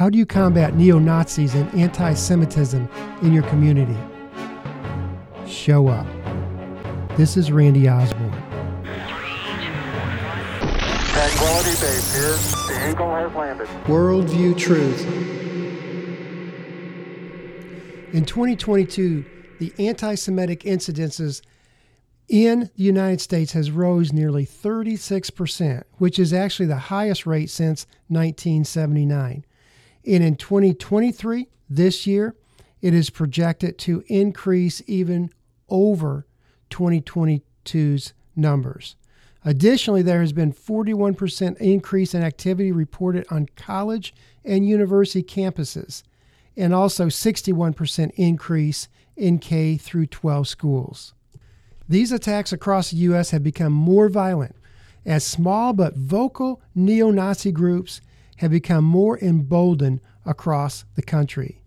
How do you combat neo Nazis and anti Semitism in your community? Show up. This is Randy Osborne. Tranquility Base here. The Eagle has landed. Worldview Truth. In 2022, the anti Semitic incidences in the United States has rose nearly 36%, which is actually the highest rate since 1979. And in 2023, this year, it is projected to increase even over 2022's numbers. Additionally, there has been 41% increase in activity reported on college and university campuses, and also 61% increase in K through 12 schools. These attacks across the U.S. have become more violent as small but vocal neo Nazi groups have become more emboldened across the country.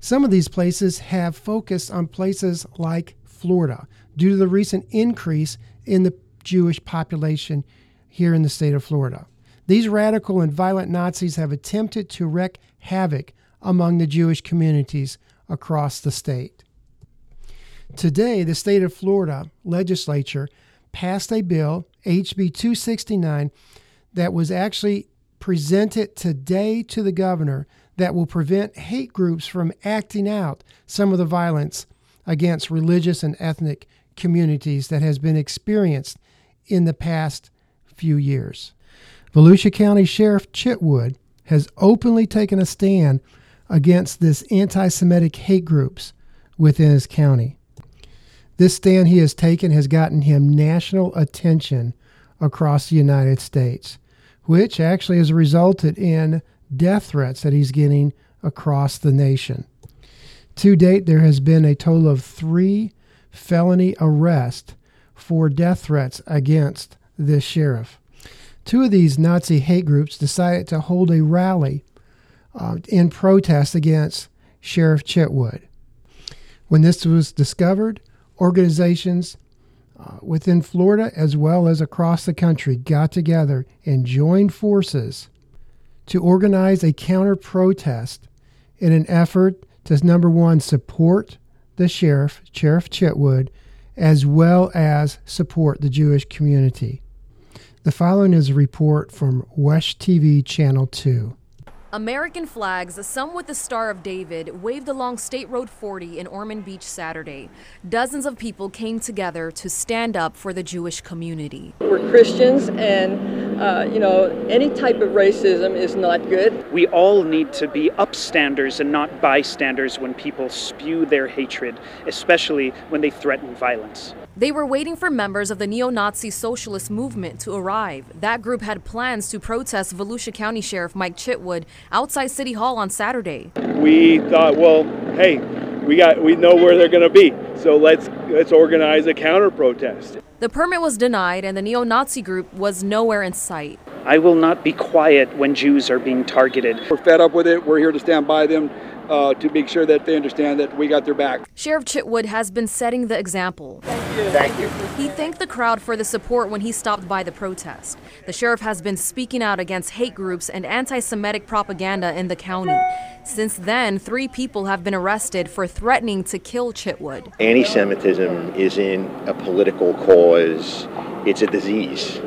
Some of these places have focused on places like Florida due to the recent increase in the Jewish population here in the state of Florida. These radical and violent Nazis have attempted to wreak havoc among the Jewish communities across the state. Today, the state of Florida legislature passed a bill, HB 269, that was actually presented today to the governor that will prevent hate groups from acting out some of the violence against religious and ethnic communities that has been experienced in the past few years. Volusia County Sheriff Chitwood has openly taken a stand against this anti Semitic hate groups within his county. This stand he has taken has gotten him national attention across the United States, which actually has resulted in death threats that he's getting across the nation. To date, there has been a total of three felony arrests for death threats against this sheriff. Two of these Nazi hate groups decided to hold a rally uh, in protest against Sheriff Chitwood. When this was discovered, organizations uh, within Florida as well as across the country got together and joined forces to organize a counter protest in an effort to number one, support the sheriff, Sheriff Chitwood, as well as support the Jewish community. The following is a report from WESH TV Channel 2. American flags, some with the Star of David, waved along State Road 40 in Ormond Beach Saturday. Dozens of people came together to stand up for the Jewish community. We're Christians, and uh, you know, any type of racism is not good. We all need to be upstanders and not bystanders when people spew their hatred, especially when they threaten violence. They were waiting for members of the neo Nazi socialist movement to arrive. That group had plans to protest Volusia County Sheriff Mike Chitwood outside City Hall on Saturday. We thought, well, hey, we got we know where they're going to be. So let's let's organize a counter protest. The permit was denied and the neo-Nazi group was nowhere in sight. I will not be quiet when Jews are being targeted. We're fed up with it. We're here to stand by them uh, to make sure that they understand that we got their back. Sheriff Chitwood has been setting the example. Thank you. Thank you. He thanked the crowd for the support when he stopped by the protest. The sheriff has been speaking out against hate groups and anti Semitic propaganda in the county. Since then, three people have been arrested for threatening to kill Chitwood. Anti Semitism isn't a political cause, it's a disease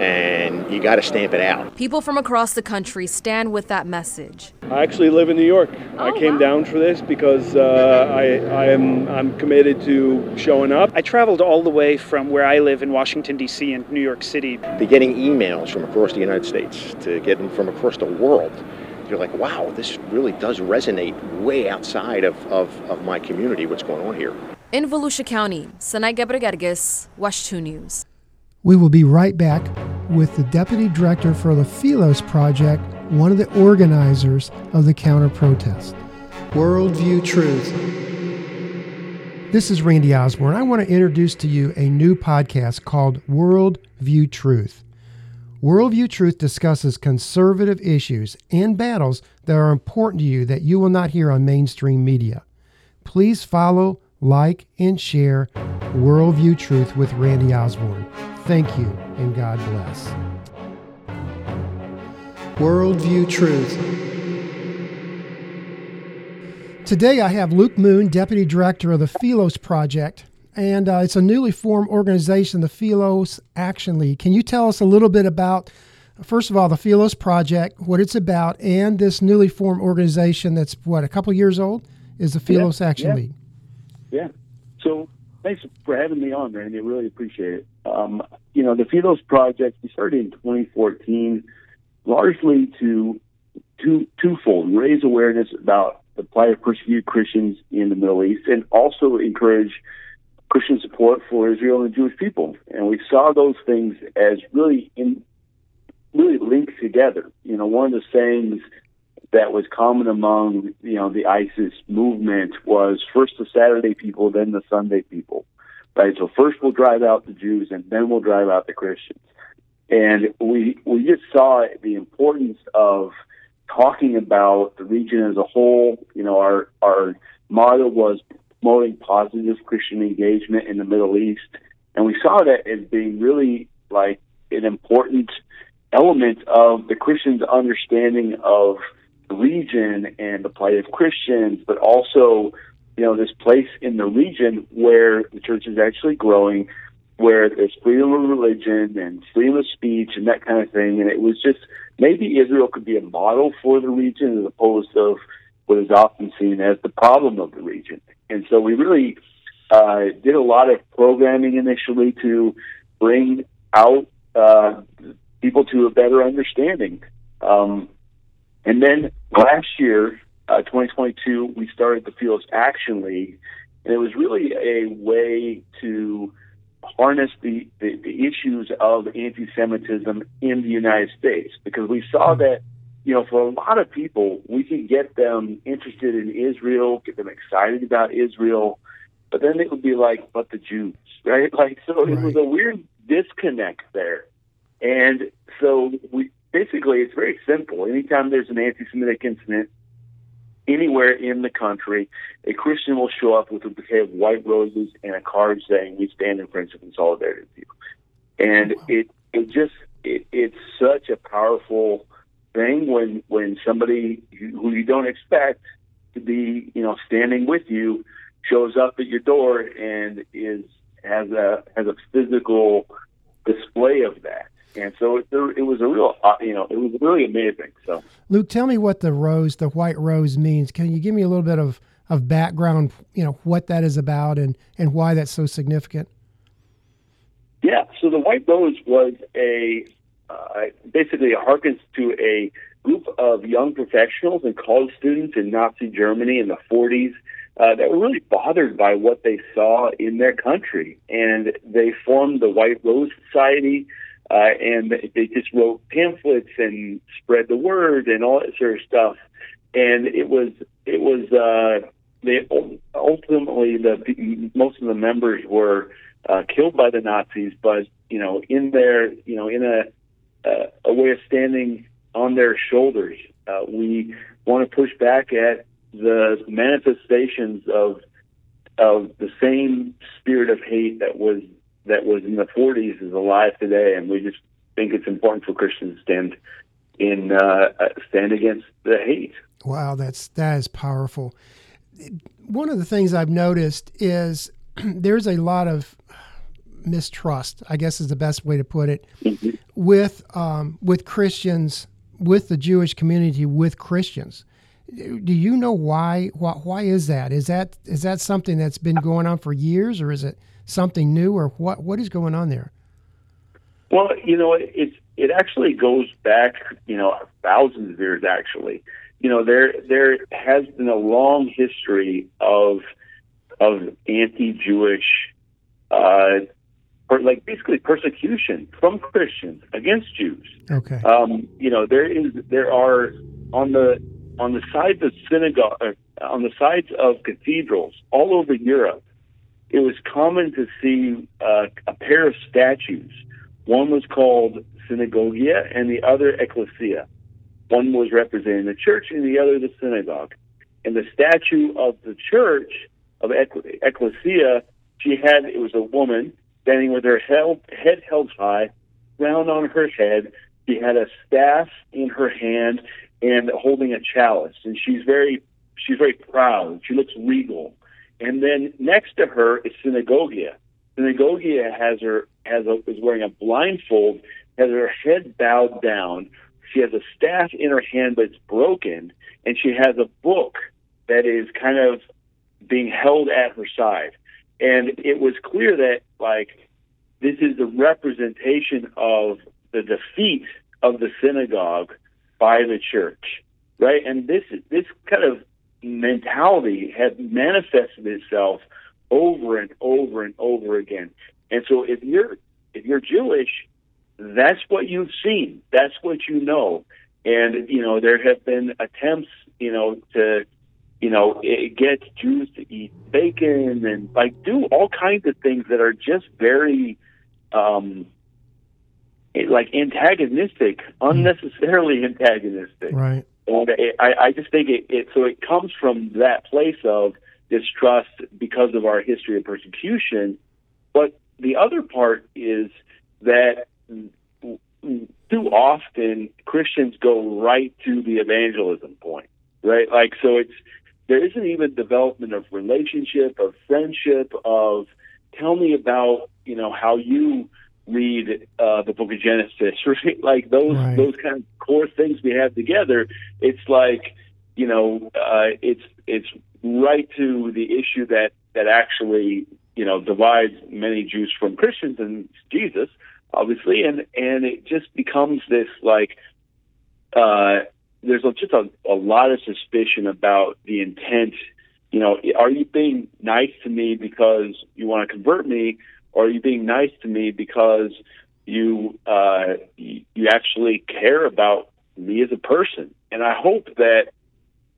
and you got to stamp it out. People from across the country stand with that message. I actually live in New York. Oh, I came wow. down for this because uh, I, I am I'm committed to showing up. I traveled all the way from where I live in Washington, D.C., and New York City. To getting emails from across the United States, to get them from across the world. You're like, wow, this really does resonate way outside of, of, of my community, what's going on here. In Volusia County, Sanai Gebregerges, WESH 2 News. We will be right back with the Deputy Director for the Philos Project, one of the organizers of the counter protest. Worldview Truth. This is Randy Osborne. I want to introduce to you a new podcast called Worldview Truth. Worldview Truth discusses conservative issues and battles that are important to you that you will not hear on mainstream media. Please follow, like, and share Worldview Truth with Randy Osborne. Thank you, and God bless. Worldview Truth. Today I have Luke Moon, Deputy Director of the Philos Project, and uh, it's a newly formed organization, the Philos Action League. Can you tell us a little bit about, first of all, the Philos Project, what it's about, and this newly formed organization that's, what, a couple years old? Is the Philos yeah, Action yeah. League. Yeah. So thanks for having me on, Randy. I really appreciate it. Um, you know, the Philos Project, we started in 2014 largely to two, twofold raise awareness about the plight of persecuted Christians in the Middle East and also encourage Christian support for Israel and the Jewish people. And we saw those things as really in really linked together. You know, one of the sayings that was common among you know the ISIS movement was first the Saturday people, then the Sunday people. Right. So first we'll drive out the Jews, and then we'll drive out the Christians. And we we just saw the importance of talking about the region as a whole. You know, our our motto was promoting positive Christian engagement in the Middle East, and we saw that as being really like an important element of the Christians' understanding of region and the plight of Christians, but also, you know, this place in the region where the church is actually growing, where there's freedom of religion and freedom of speech and that kind of thing. And it was just maybe Israel could be a model for the region as opposed to what is often seen as the problem of the region. And so we really uh, did a lot of programming initially to bring out uh, people to a better understanding. Um, and then last year, uh, 2022, we started the Philos Action League, and it was really a way to harness the, the, the issues of anti-Semitism in the United States because we saw that, you know, for a lot of people, we can get them interested in Israel, get them excited about Israel, but then it would be like, but the Jews, right? Like, so it was a weird disconnect there. And so we basically, it's very simple. Anytime there's an anti-Semitic incident anywhere in the country, a Christian will show up with a bouquet of white roses and a card saying, "We stand in friendship and solidarity with you." And it it just it, it's such a powerful thing when when somebody who you don't expect to be you know standing with you shows up at your door and is has a has a physical display of that and so it, it was a real, uh, you know, it was really amazing. So, Luke, tell me what the rose, the white rose, means. Can you give me a little bit of, of background, you know, what that is about and, and why that's so significant? Yeah, so the white rose was a uh, basically it harkens to a group of young professionals and college students in Nazi Germany in the 40s uh, that were really bothered by what they saw in their country, and they formed the White Rose Society uh, and they just wrote pamphlets and spread the word and all that sort of stuff. And it was it was uh, they ultimately the most of the members were uh, killed by the Nazis, but you know in their you know in a uh, a way of standing on their shoulders, uh, we want to push back at the manifestations of of the same spirit of hate that was that was in the 40s is alive today, and we just think it's important for Christians to stand in uh, uh, stand against the hate. Wow, that's that is powerful. One of the things I've noticed is there's a lot of mistrust. I guess is the best way to put it mm-hmm. with um, with Christians, with the Jewish community, with Christians. Do you know why? Why, why is that? Is that is that something that's been going on for years, or is it something new, or what? What is going on there? Well, you know, it it actually goes back, you know, thousands of years. Actually, you know, there there has been a long history of of anti-Jewish, uh, or like basically persecution from Christians against Jews. Okay. Um, you know, there is there are on the on the sides of synagogue, uh, on the sides of cathedrals all over Europe it was common to see uh, a pair of statues. One was called Synagogia and the other Ecclesia. One was representing the church and the other the synagogue. And the statue of the church of Ecclesia, she had, it was a woman standing with her head held high, crown on her head. She had a staff in her hand and holding a chalice. And she's very she's very proud. She looks regal. And then next to her is Synagogia. Synagogia has her has a, is wearing a blindfold, has her head bowed down. She has a staff in her hand, but it's broken, and she has a book that is kind of being held at her side. And it was clear that like this is the representation of the defeat of the synagogue by the church, right? And this is this kind of mentality had manifested itself over and over and over again. And so if you're if you're Jewish, that's what you've seen. That's what you know. And you know there have been attempts, you know, to you know eh, get Jews to eat bacon and like do all kinds of things that are just very um eh, like antagonistic, hmm. unnecessarily antagonistic. Right. And I, I just think it, it so it comes from that place of distrust because of our history of persecution. But the other part is that too often Christians go right to the evangelism point, right? Like, so it's, there isn't even development of relationship, of friendship, of tell me about, you know, how you read uh, the book of Genesis, right? Like those, Right. those kind of core things we have together. It's like, you know, uh, it's, it's right to the issue that, that actually, you know, divides many Jews from Christians and Jesus, obviously. And, and it just becomes this like, uh, there's a, just a, a lot of suspicion about the intent. You know, are you being nice to me because you want to convert me, or are you being nice to me because you uh, you actually care about me as a person? And I hope that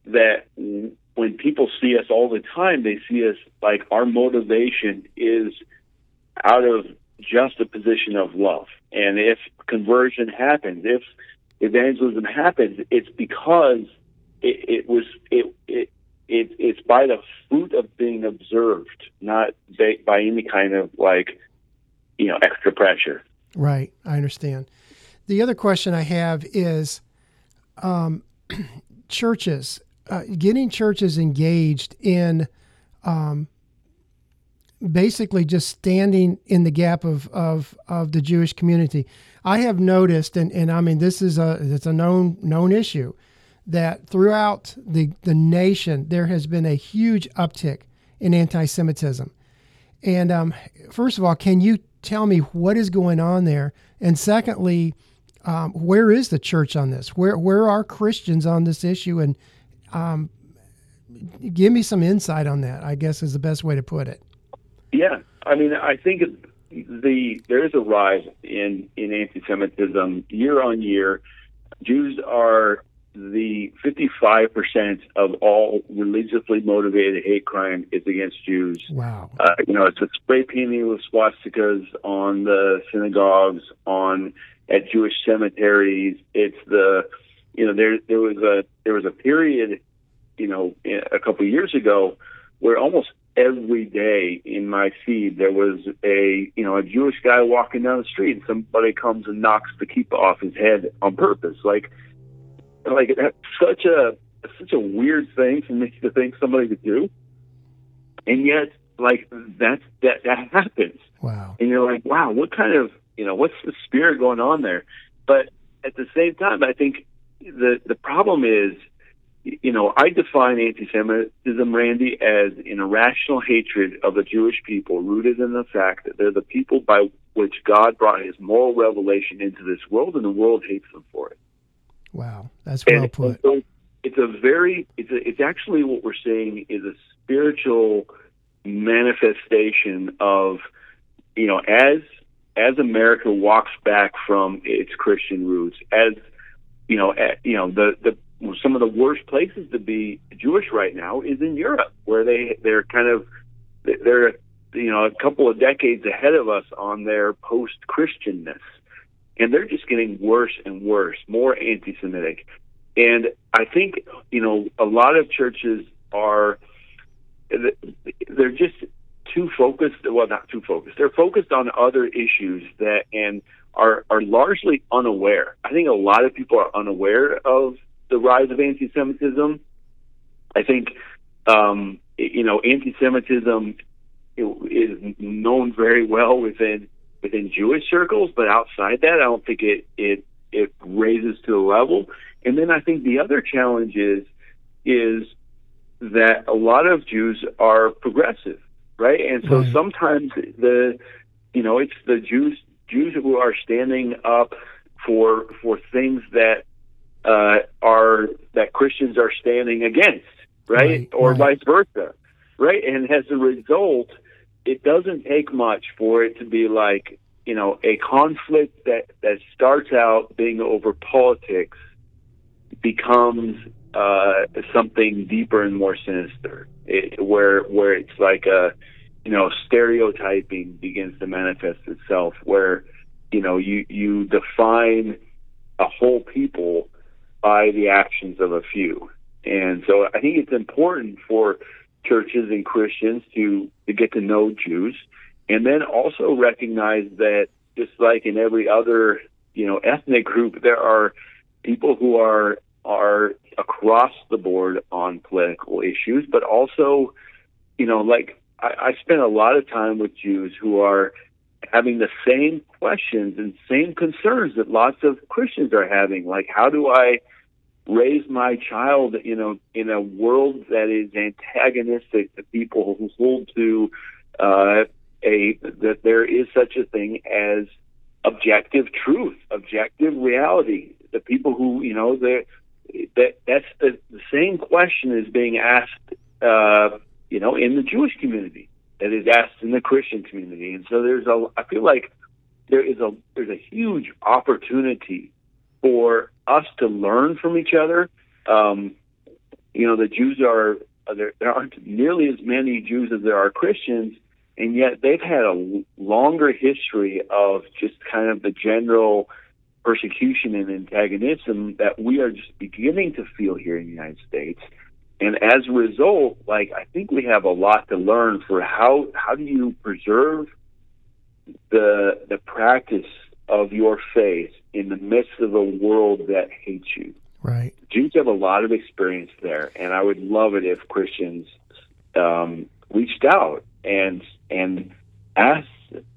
that when people see us all the time, they see us like our motivation is out of just a position of love. And if conversion happens, if evangelism happens, it's because it, it was it, it it it's by the fruit of being observed, not by, any kind of like you know extra pressure. Right. I understand. The other question I have is um, churches, uh, getting churches engaged in um, basically just standing in the gap of, of, of the Jewish community. I have noticed, and, and I mean, this is a, it's a known, known issue that throughout the, the nation, there has been a huge uptick in anti-Semitism. And um, first of all, can you tell me what is going on there? And secondly, um, where is the church on this? Where where are Christians on this issue? And um, give me some insight on that. I guess is the best way to put it. Yeah, I mean, I think the there is a rise in in anti-Semitism year on year. Jews are the 55% of all religiously motivated hate crime is against Jews. Wow. Uh, you know, it's a spray painting with swastikas on the synagogues, on at Jewish cemeteries. It's the, you know, there there was a there was a period, you know, a couple of years ago, where almost every day in my feed there was a you know a Jewish guy walking down the street and somebody comes and knocks the kippah off his head on purpose. Like like such a such a weird thing for me to think somebody would do, and yet like that's that that happens. Wow. And you're like, wow, what kind of you know what's the spirit going on there? But at the same time, I think the the problem is you know, I define anti-Semitism, Randy, as an irrational hatred of the Jewish people, rooted in the fact that they're the people by which God brought His moral revelation into this world, and the world hates them for it. Wow, that's well And put. so it's a very, it's a, it's actually what we're saying is a spiritual manifestation of, you know, as as America walks back from its Christian roots, as you know, at, you know, the the some of the worst places to be Jewish right now is in Europe, where they they're kind of they're you know a couple of decades ahead of us on their post Christianness, and they're just getting worse and worse, more anti-Semitic, and I think you know a lot of churches are they're just too focused. Well, not too focused. They're focused on other issues that and are are largely unaware. I think a lot of people are unaware of the rise of anti-Semitism. I think um, you know anti-Semitism is known very well within within Jewish circles, but outside that, I don't think it it it raises to the level. And then I think the other challenge is is that a lot of Jews are progressive, right? And so Right. sometimes the you know it's the Jews Jews who are standing up for for things that uh, are that Christians are standing against, right? Right, or right. vice versa, right? And as a result, it doesn't take much for it to be like you know a conflict that that starts out being over politics becomes uh, something deeper and more sinister, it, where where it's like a you know stereotyping begins to manifest itself, where you know you you define a whole people by the actions of a few, and so I think it's important for churches and Christians to to get to know Jews, and then also recognize that just like in every other you know ethnic group, there are people who are are across the board on political issues, but also, you know, like I, I spent a lot of time with Jews who are having the same questions and same concerns that lots of Christians are having. Like, how do I raise my child, you know, in a world that is antagonistic to people who hold to uh, a that there is such a thing as objective truth, objective reality. The people who, you know, that that's the, the same question is being asked, uh, you know, in the Jewish community that is asked in the Christian community, and so there's a. I feel like there is a there's a huge opportunity for us to learn from each other. Um, you know, the Jews are there. There aren't nearly as many Jews as there are Christians, and yet they've had a longer history of just kind of the general persecution and antagonism that we are just beginning to feel here in the United States. And as a result, like I think we have a lot to learn for how how do you preserve the the practice of your faith in the midst of a world that hates you. Right. Jews have a lot of experience there, and I would love it if Christians um, reached out and and asked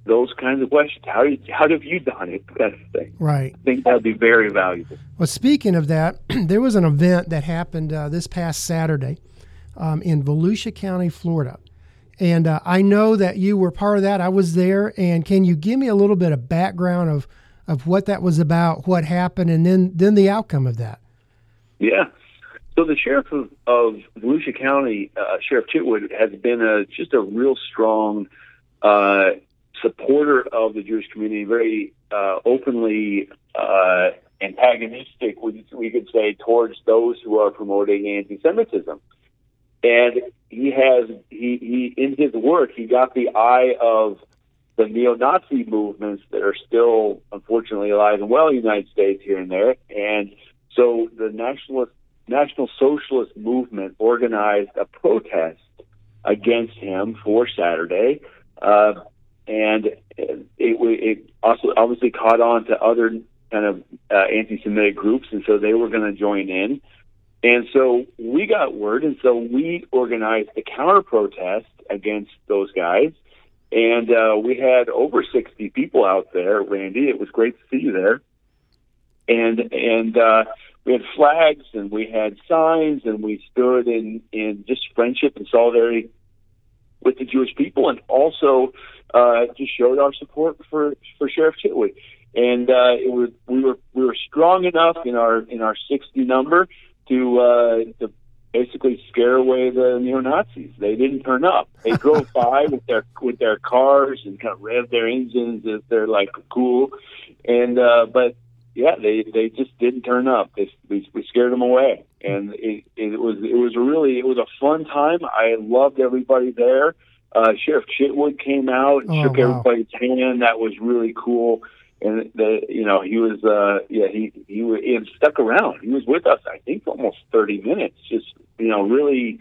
those kinds of questions. How did, how have you done it? Kind of thing. Right. I think that would be very valuable. Well, speaking of that, there was an event that happened uh, this past Saturday um, in Volusia County, Florida. And uh, I know that you were part of that. I was there. And can you give me a little bit of background of, of what that was about, what happened, and then, then the outcome of that? Yeah. So the sheriff of, of Volusia County, uh, Sheriff Chitwood, has been a just a real strong uh, supporter of the Jewish community, very uh, openly uh, antagonistic, we, we could say, towards those who are promoting anti-Semitism. And he has he, he in his work he got the eye of the neo-Nazi movements that are still unfortunately alive and well in the United States here and there, and so the nationalist National Socialist movement organized a protest against him for Saturday, uh, and it, it also obviously caught on to other kind of uh, anti-Semitic groups, and so they were going to join in. And so we got word, and so we organized a counter protest against those guys. And uh, we had over 60 people out there, Randy. It was great to see you there. And and uh, we had flags and we had signs and we stood in in just friendship and solidarity with the Jewish people, and also uh, just showed our support for for Sheriff Chitwood. And uh, it was we were we were strong enough in our in our 60 number to uh, to basically scare away the neo Nazis. They didn't turn up. They drove by with their with their cars and kind of revved their engines as they're like cool. And uh, but yeah, they they just didn't turn up. They, we, we scared them away, and it, it was it was really it was a fun time. I loved everybody there. Uh, Sheriff Chitwood came out and Oh, shook wow. everybody's hand. That was really cool. And the you know he was uh yeah he he, wa- he stuck around. He was with us I think almost thirty minutes. Just you know really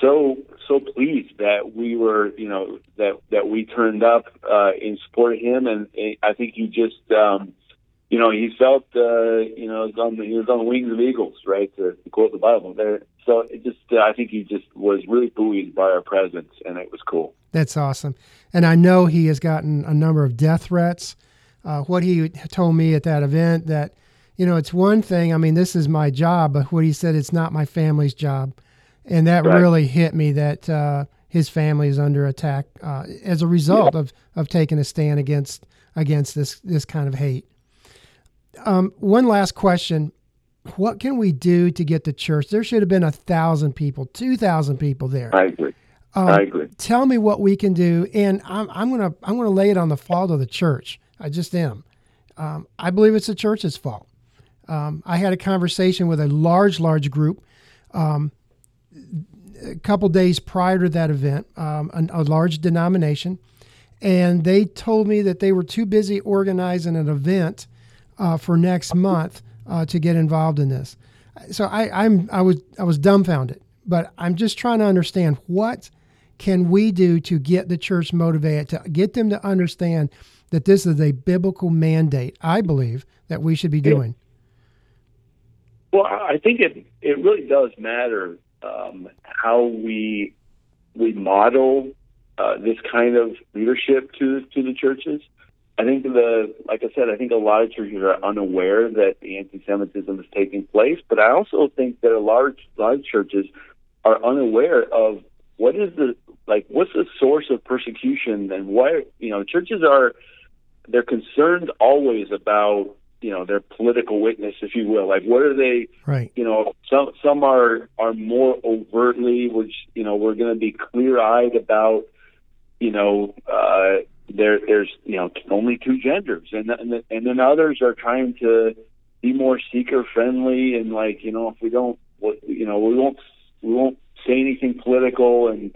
so so pleased that we were you know that that we turned up uh, in support of him, and uh, I think he just um, you know, he felt, uh, you know, he was on the, he was on the wings of eagles, right? To, to quote the Bible. There, so it just, uh, I think he just was really buoyed by our presence, and it was cool. That's awesome. And I know he has gotten a number of death threats. Uh, what he told me at that event that, you know, it's one thing. I mean, this is my job, but what he said, it's not my family's job, and that Right. really hit me. That uh, his family is under attack uh, as a result of of taking a stand against against this this kind of hate. Um, one last question. What can we do to get the church? There should have been a thousand people, two thousand people there. I agree. Um, I agree. Tell me what we can do, and I'm, I'm gonna I'm gonna lay it on the fault of the church. I just am. Um, I believe it's the church's fault. Um, I had a conversation with a large, large group um, a couple days prior to that event, um, an, a large denomination, and they told me that they were too busy organizing an event uh, for next month uh, to get involved in this. So I, I'm I was I was dumbfounded, but I'm just trying to understand what can we do to get the church motivated to get them to understand that this is a biblical mandate. I believe that we should be doing. Well, I think it it really does matter um, how we we model uh, this kind of leadership to to the churches. I think the like I said, I think a lot of churches are unaware that the anti-Semitism is taking place, but I also think that a large large churches are unaware of what is the like what's the source of persecution and why you know churches are they're concerned always about you know their political witness, if you will. Like what are they Right. you know some some are are more overtly which you know we're going to be clear eyed about you know uh there there's you know only two genders and and, and then others are trying to be more seeker friendly and like you know if we don't what you know we won't we won't say anything political and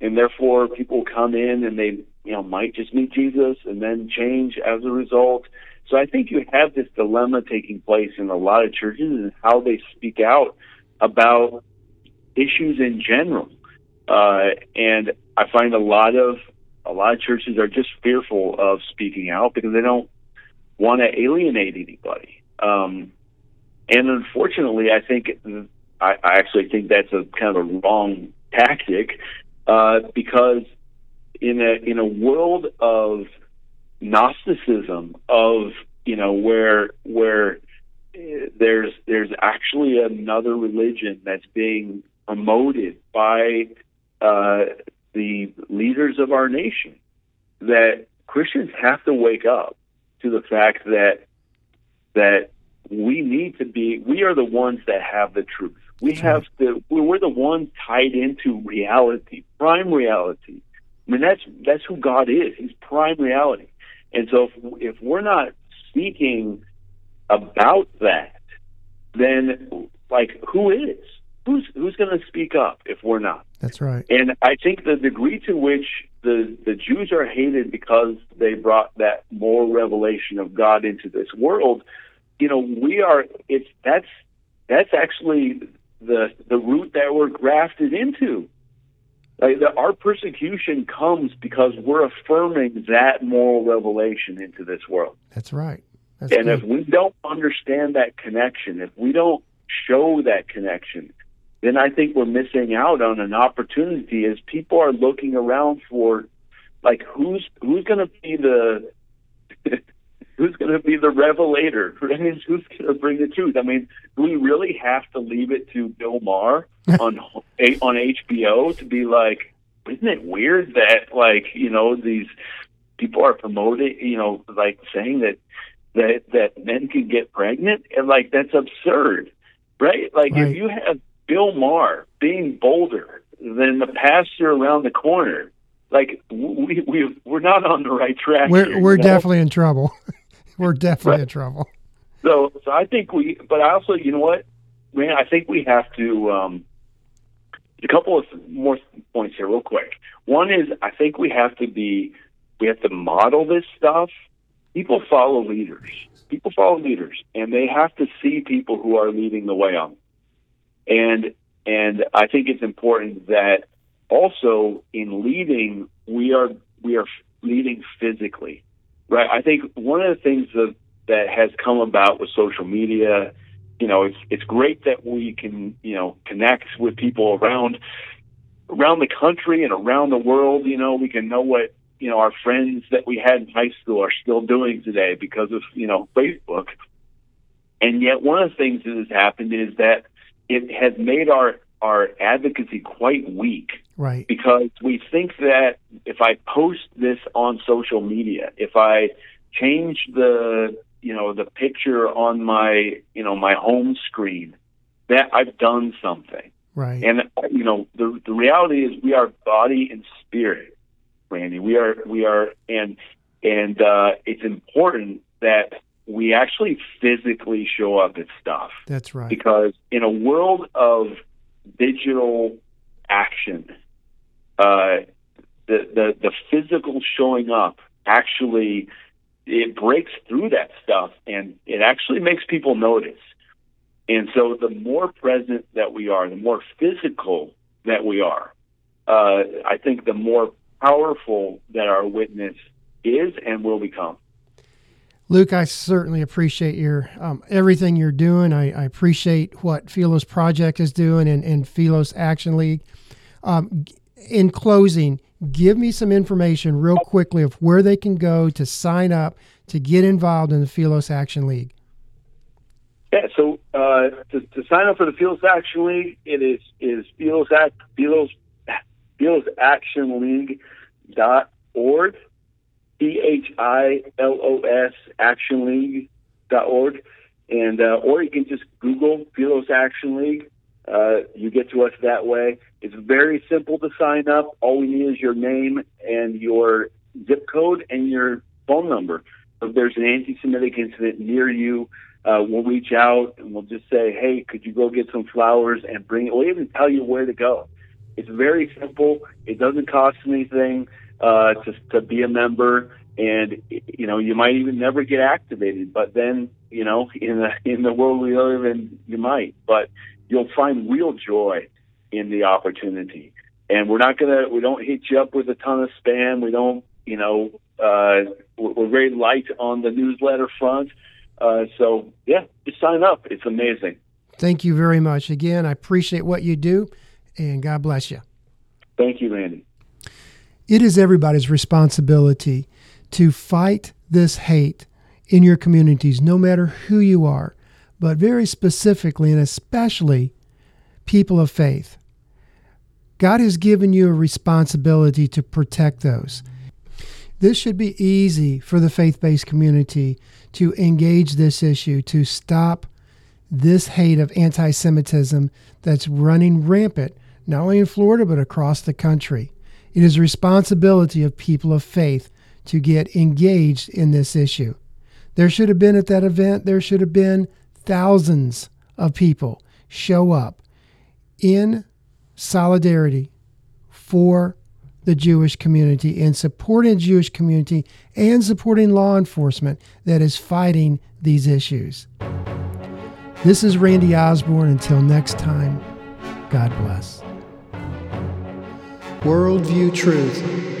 and therefore people come in and they you know might just meet Jesus and then change as a result. So I think you have this dilemma taking place in a lot of churches and how they speak out about issues in general. Uh, and I find a lot of a lot of churches are just fearful of speaking out because they don't want to alienate anybody. Um, and unfortunately, I think I, I actually think that's a kind of a wrong tactic uh, because in a in a world of Gnosticism, of you know where where eh, there's there's actually another religion that's being promoted by uh, the leaders of our nation, that Christians have to wake up to the fact that that we need to be we are the ones that have the truth. We have to we're the ones tied into reality prime reality i mean that's that's who god is he's prime reality and so if, if we're not speaking about that then like who is who's who's going to speak up if we're not That's right. and I think the degree to which the the Jews are hated because they brought that more revelation of God into this world, you know, we are it's that's that's actually the the root that we're grafted into. Like the, our persecution comes because we're affirming that moral revelation into this world. That's right. That's And good. if we don't understand that connection, if we don't show that connection, then I think we're missing out on an opportunity as people are looking around for like who's who's going to be the who's going to be the revelator who's going to bring the truth i mean do we really have to leave it to bill maher on on hbo to be like isn't it weird that like you know these people are promoting you know like saying that that that men can get pregnant and like that's absurd right like Right. if you have bill maher being bolder than the pastor around the corner like we we we're not on the right track we're here, we're you know? definitely in trouble. we're definitely in trouble. So, so I think we, but I also, you know what, man, I think we have to. Um, a couple of more points here, real quick. One is, I think we have to be, we have to model this stuff. People follow leaders. People follow leaders, and they have to see people who are leading the way on. And and I think it's important that also in leading, we are we are leading physically, right? I think one of the things that that has come about with social media. You know, it's it's great that we can you know connect with people around around the country and around the world. You know, we can know what you know our friends that we had in high school are still doing today because of you know Facebook. And yet, one of the things that has happened is that it has made our our advocacy quite weak. Right. Because we think that if I post this on social media, if I change the you know the picture on my you know my home screen, that I've done something. Right. And you know the the reality is we are body and spirit, Randy. We are we are and and uh, it's important that we actually physically show up at stuff. That's right. Because in a world of digital action, uh, the, the the physical showing up actually it breaks through that stuff and it actually makes people notice. And so the more present that we are, the more physical that we are, uh, I think the more powerful that our witness is and will become. Luke, I certainly appreciate your um, everything you're doing. I, I, appreciate what Philos Project is doing and, and Philos Action League. Um, in closing, give me some information real quickly of where they can go to sign up to get involved in the Philos Action League. Yeah, so uh, to, to, sign up for the Philos Action League, it is is Philos Act Philos Philos Action League dot org. P H I L O S Action League dot org, and uh, or you can just Google Philos Action League. Uh, you get to us that way. It's very simple to sign up. All we need is your name and your zip code and your phone number. If there's an anti-Semitic incident near you, uh, we'll reach out and we'll just say, "Hey, could you go get some flowers and bring it?" We'll even tell you where to go. It's very simple. It doesn't cost anything uh, to, to be a member, and you know you might even never get activated. But then you know in the in the world we live in, you might. But you'll find real joy in the opportunity. And we're not gonna we don't hit you up with a ton of spam. We don't you know uh, we're very light on the newsletter front. Uh, so yeah, just sign up. It's amazing. Thank you very much. Again, I appreciate what you do, and God bless you. Thank you, Randy. It is everybody's responsibility to fight this hate in your communities, no matter who you are, but very specifically and especially people of faith. God has given you a responsibility to protect those. This should be easy for the faith based community to engage this issue, to stop this hate of anti Semitism that's running rampant, not only in Florida, but across the country. It is a responsibility of people of faith to get engaged in this issue. There should have been at that event, there should have been thousands of people show up in solidarity for the Jewish community and supporting the Jewish community and supporting law enforcement that is fighting these issues. This is Randy Osborne. Until next time, God bless. Worldview Truth